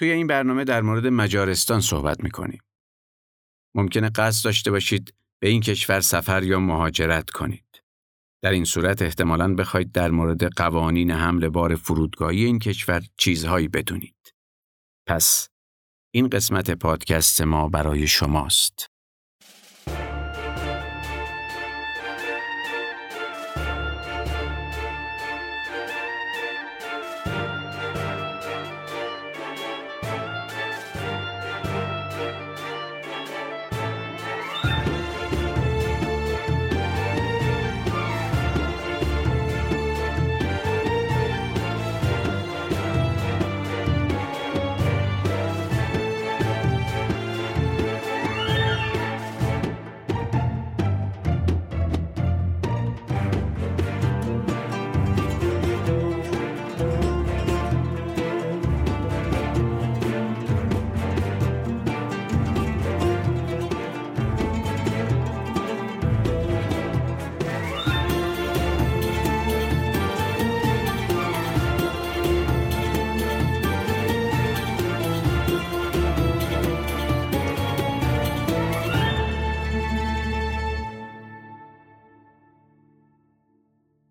توی این برنامه در مورد مجارستان صحبت می‌کنیم. ممکنه قصد داشته باشید به این کشور سفر یا مهاجرت کنید. در این صورت احتمالاً بخواید در مورد قوانین حمل بار فرودگاهی این کشور چیزهایی بدونید. پس این قسمت پادکست ما برای شماست.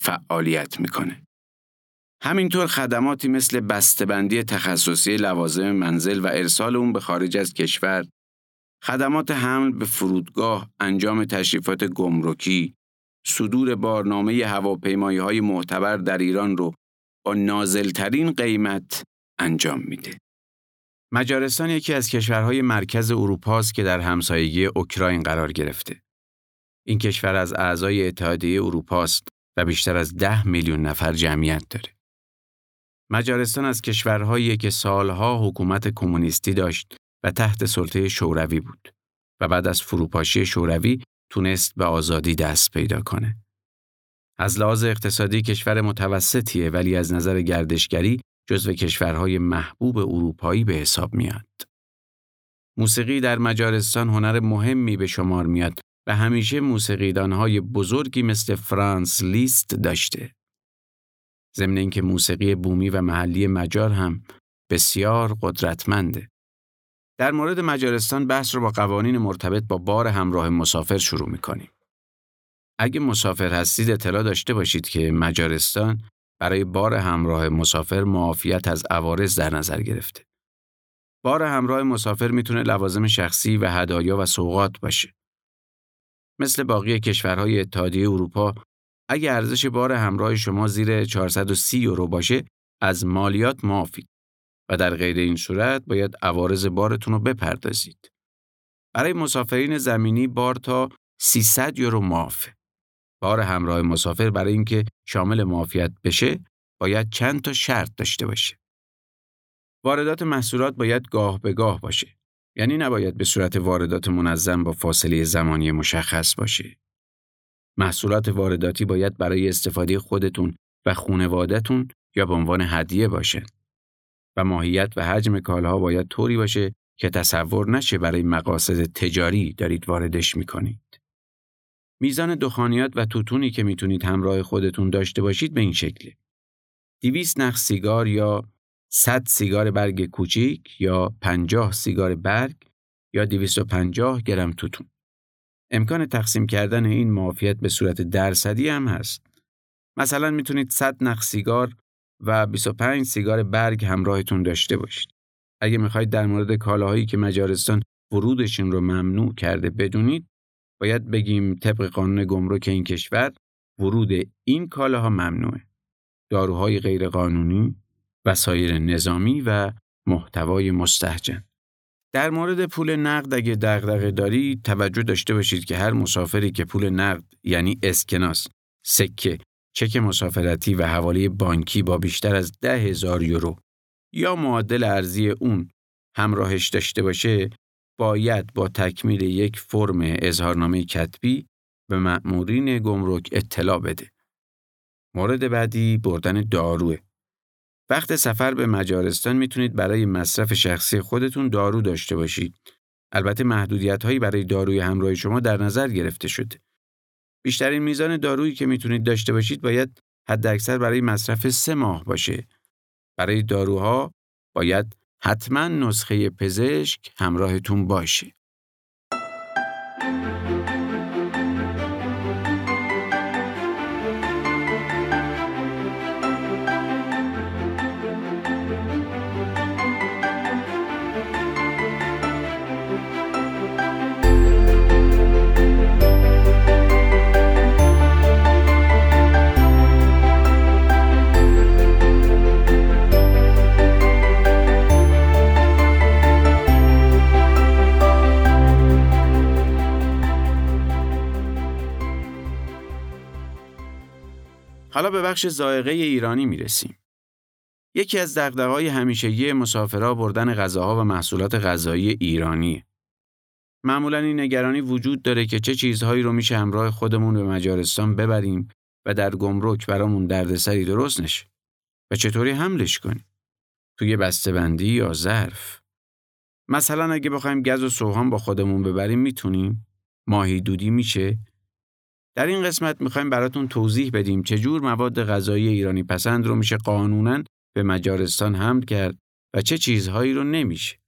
فعالیت می‌کنه. همینطور خدماتی مثل بسته‌بندی تخصصی لوازم منزل و ارسال اون به خارج از کشور، خدمات حمل به فرودگاه، انجام تشریفات گمرکی، صدور بارنامه هواپیمایی های معتبر در ایران رو با نازلترین قیمت انجام میده. مجارستان یکی از کشورهای مرکز اروپا است که در همسایگی اوکراین قرار گرفته. این کشور از اعضای اتحادیه اروپا است و بیشتر از ده میلیون نفر جمعیت داره. مجارستان از کشورهایی که سالها حکومت کمونیستی داشت و تحت سلطه شوروی بود و بعد از فروپاشی شوروی تونست به آزادی دست پیدا کنه. از لحاظ اقتصادی کشور متوسطیه ولی از نظر گردشگری جزو کشورهای محبوب اروپایی به حساب میاد. موسیقی در مجارستان هنر مهمی به شمار میاد و همیشه موسیقیدانهای بزرگی مثل فرانس لیست داشته. ضمن اینکه موسیقی بومی و محلی مجار هم بسیار قدرتمنده. در مورد مجارستان بحث رو با قوانین مرتبط با بار همراه مسافر شروع می‌کنیم. اگه مسافر هستید اطلاع داشته باشید که مجارستان برای بار همراه مسافر معافیت از عوارض در نظر گرفته. بار همراه مسافر می‌تونه لوازم شخصی و هدایا و سوغات باشه. مثل باقی کشورهای اتحادیه اروپا اگر ارزش بار همراه شما زیر 430 یورو باشه از مالیات معافید و در غیر این صورت باید عوارض بارتون رو بپردازید. برای مسافرین زمینی بار تا 300 یورو معافه. بار همراه مسافر برای اینکه شامل معافیت بشه باید چند تا شرط داشته باشه. واردات محصولات باید گاه به گاه باشه. یعنی نباید به صورت واردات منظم با فاصله زمانی مشخص باشه. محصولات وارداتی باید برای استفاده خودتون و خونوادتون یا به عنوان هدیه باشه. و ماهیت و حجم کالاها باید طوری باشه که تصور نشه برای مقاصد تجاری دارید واردش می‌کنید. میزان دخانیات و توتونی که می‌تونید همراه خودتون داشته باشید به این شکله. 200 نخ سیگار یا 100 سیگار برگ کوچیک یا 50 سیگار برگ یا 250 گرم توتون. امکان تقسیم کردن این معافیت به صورت درصدی هم هست. مثلا می‌تونید 100 نخ سیگار و 25 سیگار برگ همراهتون داشته باشید. اگه می‌خواید در مورد کالاهایی که مجارستان ورودشون رو ممنوع کرده بدونید، باید بگیم طبق قانون گمرک این کشور ورود این کالاها ممنوعه. داروهای غیرقانونی، وسایر نظامی و محتوای مستهجن. در مورد پول نقد اگه دغدغه داری توجه داشته باشید که هر مسافری که پول نقد یعنی اسکناس، سکه، چک مسافرتی و حواله بانکی با بیشتر از ده هزار یورو یا معادل ارزی اون همراهش داشته باشه باید با تکمیل یک فرم اظهارنامه کتبی به مأمورین گمرک اطلاع بده. مورد بعدی بردن داروه. وقت سفر به مجارستان می‌تونید برای مصرف شخصی خودتون دارو داشته باشید. البته محدودیت هایی برای داروی همراه شما در نظر گرفته شده. بیشترین میزان دارویی که می‌تونید داشته باشید باید حداکثر برای مصرف سه ماه باشه. برای داروها باید حتما نسخه پزشک همراهتون باشه. حالا به بخش زائقه ایرانی می‌رسیم. یکی از دقدقه‌های همیشگی مسافرها بردن غذاها و محصولات غذایی ایرانی. معمولا این نگرانی وجود داره که چه چیزهایی رو میشه همراه خودمون به مجارستان ببریم و در گمرک برامون دردسری درست نشه و چطوری حملش کنیم. توی بسته‌بندی یا ظرف. مثلا اگه بخوایم گز و سوهان با خودمون ببریم می‌تونیم؟ ماهی دودی میشه؟ در این قسمت می‌خوایم براتون توضیح بدیم چجور مواد غذایی ایرانی پسند رو میشه قانونا به مجارستان حمل کرد و چه چیزهایی رو نمیشه.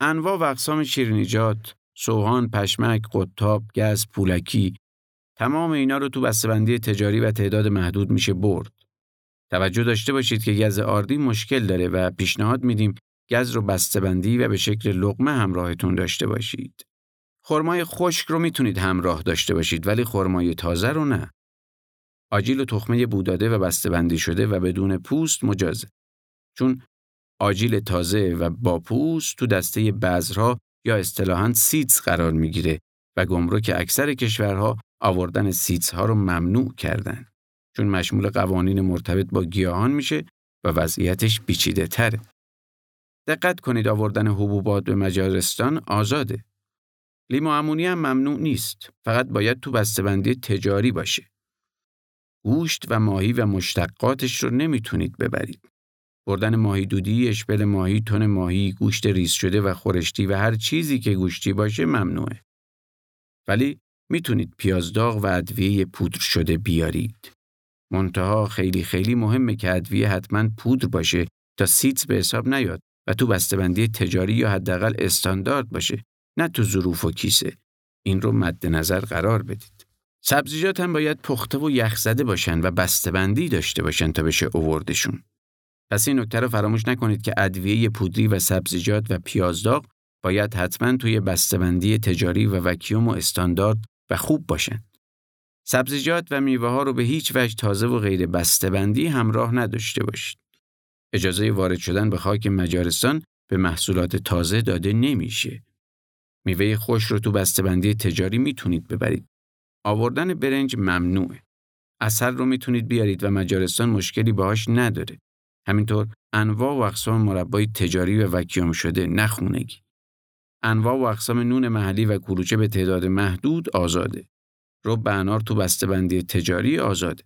انواع و اقسام شیرینیجات، سوهان، پشمک، قطاب، گز، پولکی تمام اینا رو تو بسته‌بندی تجاری و تعداد محدود میشه برد. توجه داشته باشید که گز آردی مشکل داره و پیشنهاد میدیم گز رو بسته‌بندی و به شکل لقمه همراهتون داشته باشید. خرمای خشک رو می‌تونید همراه داشته باشید ولی خرمای تازه رو نه. آجیل و تخمه بوداده و بسته‌بندی شده و بدون پوست مجازه. چون آجیل تازه و با پوست تو دسته بذرها یا اصطلاحاً seeds قرار می‌گیره و گمرک اکثر کشورها آوردن seeds ها رو ممنوع کردن. چون مشمول قوانین مرتبط با گیاهان میشه و وضعیتش پیچیده تره. دقت کنید آوردن حبوبات به مجارستان آزاده. لیمو امونی هم ممنوع نیست. فقط باید تو بسته‌بندی تجاری باشه. گوشت و ماهی و مشتقاتش رو نمی‌تونید ببرید. بردن ماهی دودی، اشبل ماهی، تن ماهی، گوشت ریز شده و خورشتی و هر چیزی که گوشتی باشه ممنوعه. ولی می‌تونید پیازداغ و ادویه پودر شده بیارید. منتها خیلی خیلی مهمه که ادویه حتما پودر باشه تا سیتس به حساب نیاد و تو بسته‌بندی تجاری یا حداقل استاندارد باشه نه تو ظروف و کیسه این رو مد نظر قرار بدید سبزیجات هم باید پخته و یخزده باشن و بسته‌بندی داشته باشن تا بشه اووردشون پس این نکته رو فراموش نکنید که ادویه پودری و سبزیجات و پیازداغ باید حتما توی بسته‌بندی تجاری و وکیوم و استاندارد و خوب باشن. سبزیجات و میوه ها رو به هیچ وجه تازه و غیر بسته‌بندی همراه نداشته باشید. اجازه وارد شدن به خاک مجارستان به محصولات تازه داده نمیشه. میوه خوش رو تو بسته‌بندی تجاری می‌تونید ببرید. آوردن برنج ممنوعه. اثر رو می‌تونید بیارید و مجارستان مشکلی باهاش نداره. همینطور انواع و اقسام مربای تجاری و وکیوم شده نخونگی. انواع و اقسام نون محلی و کلوچه به تعداد محدود آزاده. رب انار تو بسته‌بندی تجاری آزاده.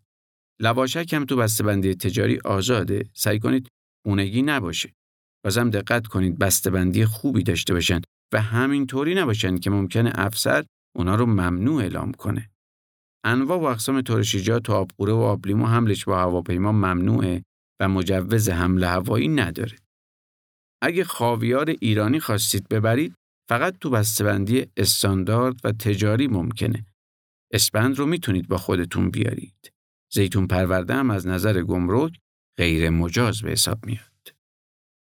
لواشک هم تو بسته‌بندی تجاری آزاده. سعی کنید اونگی نباشه. بازم دقت کنید بسته‌بندی خوبی داشته باشن و همینطوری نباشن که ممکنه افسر اونا رو ممنوع اعلام کنه. انواع و اقسام ترشیجات و آبقوره و آبلیمو حملش با هواپیما ممنوعه و مجوز حمل هوایی نداره. اگه خاویار ایرانی خواستید ببرید فقط تو بسته‌بندی استاندارد و تجاری ممکنه. اسپند رو می‌تونید با خودتون بیارید. زیتون پرورده هم از نظر گمرک غیر مجاز به حساب میاد.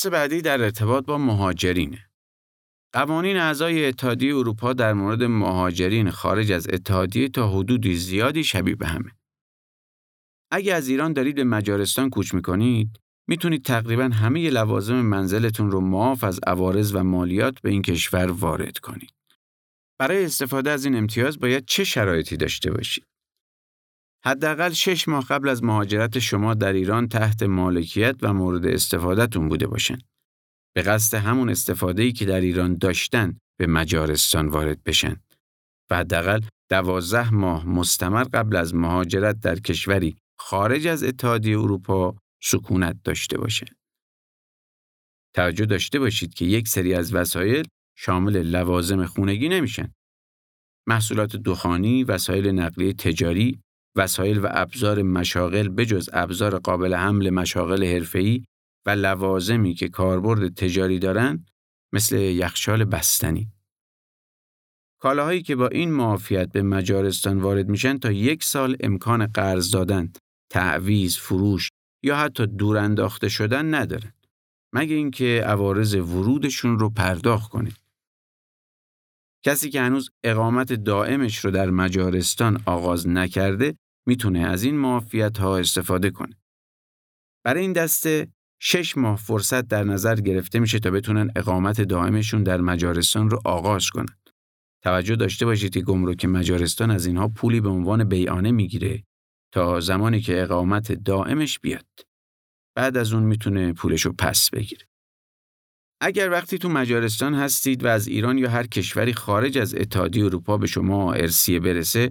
بحث بعدی در ارتباط با مهاجرینه. قوانین اعضای اتحادیه اروپا در مورد مهاجرین خارج از اتحادیه تا حدودی زیادی شبیه به همه. اگه از ایران دارید به مجارستان کوچ می‌کنید، می‌تونید تقریبا همه لوازم منزلتون رو معاف از عوارض و مالیات به این کشور وارد کنید. برای استفاده از این امتیاز باید چه شرایطی داشته باشید؟ حداقل شش ماه قبل از مهاجرت شما در ایران تحت مالکیت و مورد استفادهتون بوده باشن. به قصد همون استفاده که در ایران داشتن به مجارستان وارد بشن. و حداقل دوازده ماه مستمر قبل از مهاجرت در کشوری خارج از اتحادیه اروپا سکونت داشته باشن. توجه داشته باشید که یک سری از وسایل شامل لوازم خونگی نمیشن. محصولات دخانی، وسایل نقلیه تجاری، وسایل و ابزار مشاغل بجز ابزار قابل حمل مشاغل حرفه‌ای و لوازمی که کاربرد تجاری دارند مثل یخچال بستنی. کالاهایی که با این معافیت به مجارستان وارد میشن تا یک سال امکان قرض دادن، تعویز، فروش یا حتی دور انداخته شدن ندارن. مگه اینکه عوارض ورودشون رو پرداخت کنید. کسی که هنوز اقامت دائمش رو در مجارستان آغاز نکرده می‌تونه از این معافیت ها استفاده کنه. برای این دسته شش ماه فرصت در نظر گرفته میشه تا بتونن اقامت دائمشون در مجارستان رو آغاز کنن. توجه داشته باشید که گمرک مجارستان از اینها پولی به عنوان بیانه می‌گیره تا زمانی که اقامت دائمش بیاد. بعد از اون می‌تونه پولش رو پس بگیره. اگر وقتی تو مجارستان هستید و از ایران یا هر کشوری خارج از اتحادیه اروپا به شما ارسیه برسه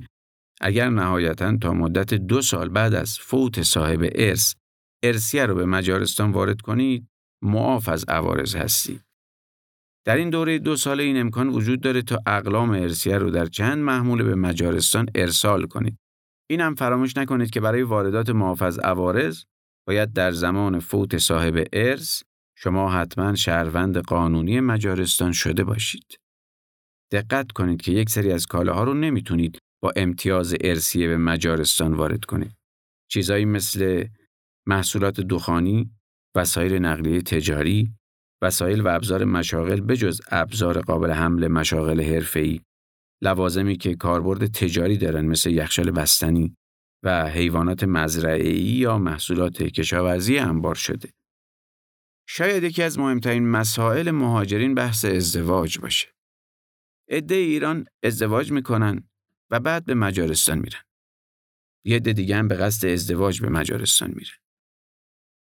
اگر نهایتا تا مدت دو سال بعد از فوت صاحب ارث ارسیه رو به مجارستان وارد کنید معاف از عوارض هستید. در این دوره دو ساله این امکان وجود داره تا اقلام ارسیه رو در چند محمول به مجارستان ارسال کنید. این هم فراموش نکنید که برای واردات معاف از عوارض باید در زمان فوت صاحب ارث شما حتما شهروند قانونی مجارستان شده باشید. دقت کنید که یک سری از کالاها رو نمی‌تونید با امتیاز ارسیه به مجارستان وارد کنید. چیزایی مثل محصولات دخانی، وسایل نقلیه تجاری، وسایل و ابزار مشاغل بجز ابزار قابل حمل مشاغل حرفه‌ای، لوازمی که کاربرد تجاری دارن مثل یخچال بستنی و حیوانات مزرعه‌ای یا محصولات کشاورزی انبار شده. شاید یکی از مهمترین مسائل مهاجرین بحث ازدواج باشه. عده ایران ازدواج می‌کنن و بعد به مجارستان میرن. یه عده دیگه هم به قصد ازدواج به مجارستان میرن.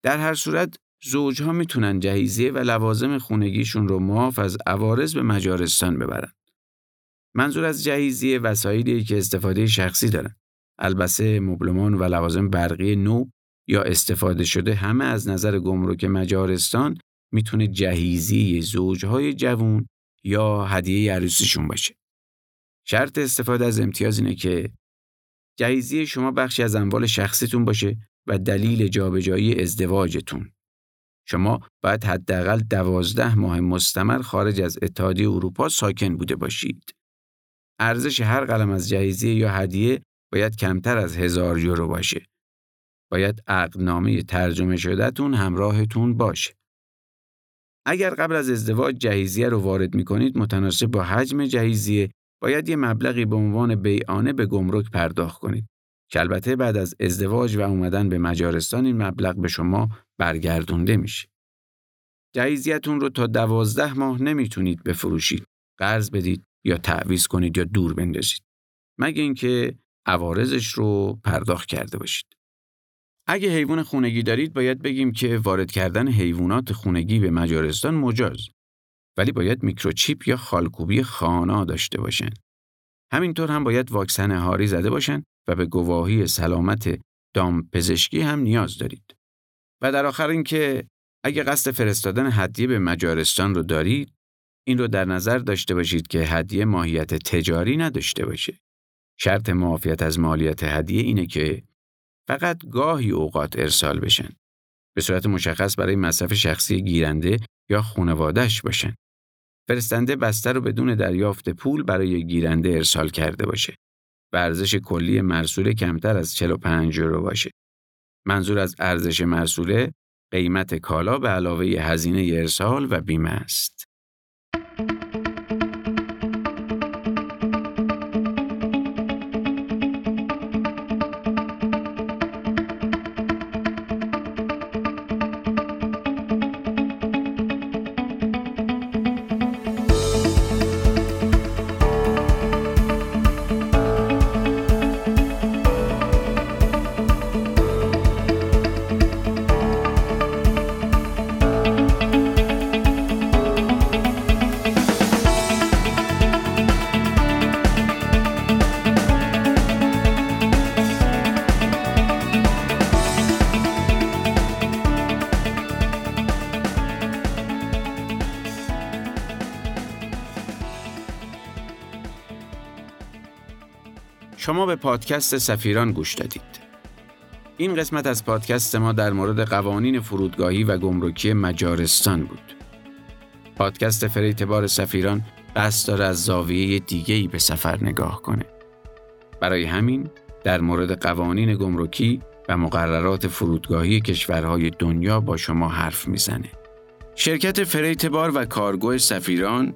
در هر صورت زوجها می‌تونن جهیزیه و لوازم خونگیشون رو معاف از عوارض به مجارستان ببرن. منظور از جهیزیه وسایلی که استفاده شخصی دارن. البته مبلمان و لوازم برقی نو یا استفاده شده همه از نظر گمرک مجارستان می‌تونه جهیزی زوجهای جوون یا هدیه عروسیشون باشه. شرط استفاده از امتیاز اینه که جهیزیه شما بخشی از اموال شخصیتون باشه و دلیل جابجایی ازدواجتون. شما باید حداقل دوازده ماه مستمر خارج از اتحادیه اروپا ساکن بوده باشید. ارزش هر قلم از جهیزیه یا هدیه باید کمتر از هزار یورو باشه. باید عقدنامه ترجمه شدهتون همراهتون باشه. اگر قبل از ازدواج جهیزیه رو وارد می کنید متناسب با حجم جهیزیه باید یه مبلغی به عنوان بیعانه به گمرک پرداخت کنید که البته بعد از ازدواج و اومدن به مجارستان این مبلغ به شما برگردونده میشه. جهیزیتون رو تا دوازده ماه نمی‌تونید بفروشید، قرض بدید یا تعویز کنید یا دور بندازید. مگه اینکه عوارضش رو پرداخت کرده باشید. اگه حیوان خونگی دارید باید بگیم که وارد کردن حیوانات خونگی به مجارستان مجاز ولی باید میکروچیپ یا خالکوبی خانا داشته باشن. همینطور هم باید واکسن هاری زده باشن و به گواهی سلامت دام پزشکی هم نیاز دارید. و در آخر اینکه اگه قصد فرستادن هدیه به مجارستان رو دارید این رو در نظر داشته باشید که هدیه ماهیت تجاری نداشته باشه. شرط معافیت از مالیات هدیه اینه که فقط گاهی اوقات ارسال بشن. به صورت مشخص برای مصرف شخصی گیرنده یا خونوادش باشن. فرستنده بسته رو بدون دریافت پول برای گیرنده ارسال کرده باشه. ارزش کلی مرسوله کمتر از 45 یورو باشه. منظور از ارزش مرسوله قیمت کالا به علاوه هزینه ارسال و بیمه است. شما به پادکست سفیران گوش دادید. این قسمت از پادکست ما در مورد قوانین فرودگاهی و گمرکی مجارستان بود. پادکست freight بار سفیران قصد داره از زاویه دیگه‌ای به سفر نگاه کنه. برای همین در مورد قوانین گمرکی و مقررات فرودگاهی کشورهای دنیا با شما حرف می‌زنه. شرکت freight بار و کارگو سفیران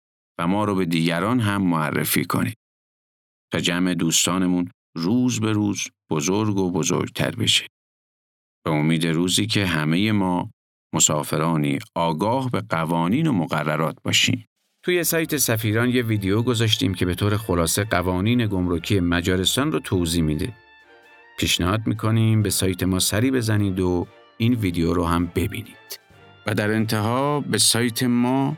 و ما رو به دیگران هم معرفی کنید. تا جمع دوستانمون روز به روز بزرگ و بزرگتر بشه. به امید روزی که همه ما مسافرانی آگاه به قوانین و مقررات باشیم. توی سایت سفیران یه ویدیو گذاشتیم که به طور خلاصه قوانین گمرکی مجارستان رو توضیح میده. پیشنهاد می‌کنیم به سایت ما سری بزنید و این ویدیو رو هم ببینید. و در انتها به سایت ما